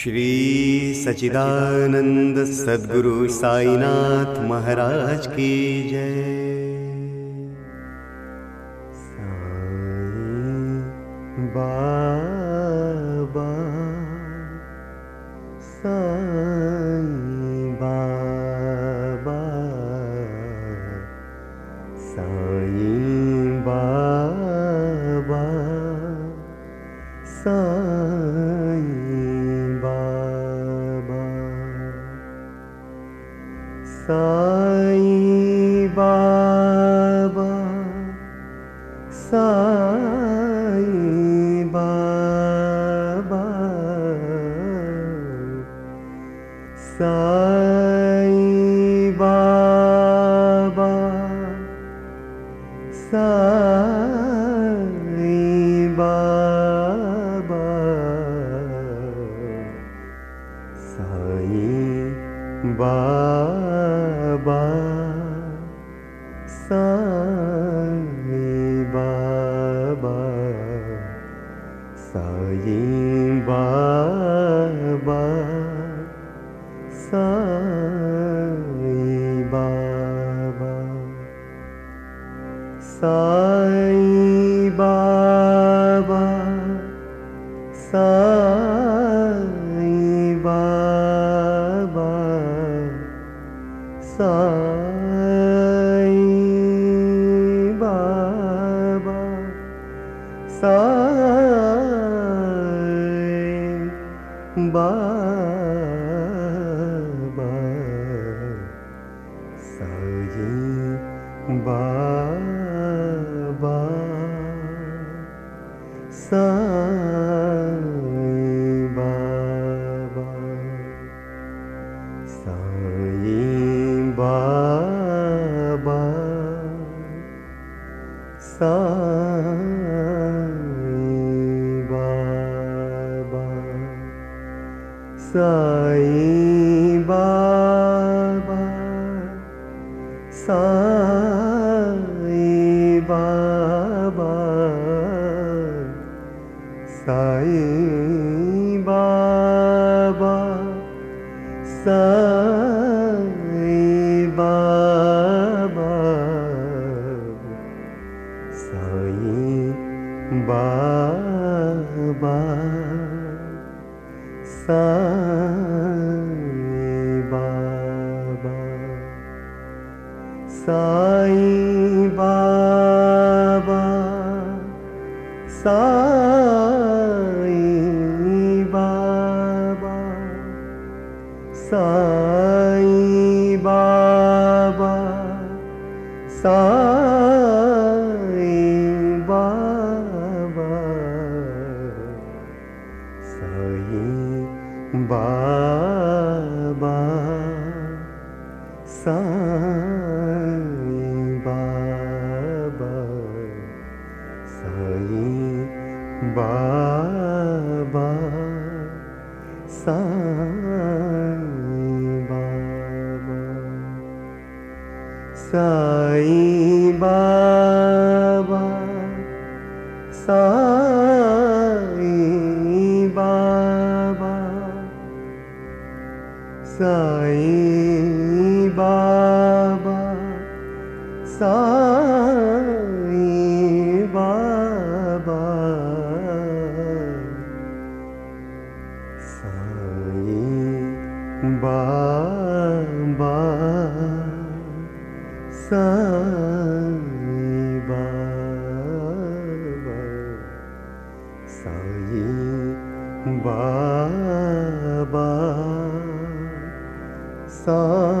Shri Sachidanand Sadguru Sainath Maharaj Ki Jai. Sai Baba Sai Baba Sai Baba Sai Sai Baba Sai Baba Sai Baba Sai Baba Sai Baba Sai Sai Baba. Sai Sai Baba Sai Baba Sai Baba Sai Baba Sai Baba Sai Baba Sai Baba Sai Baba Sai Baba Sai Baba Sai Baba Sai Baba Sai Baba Sai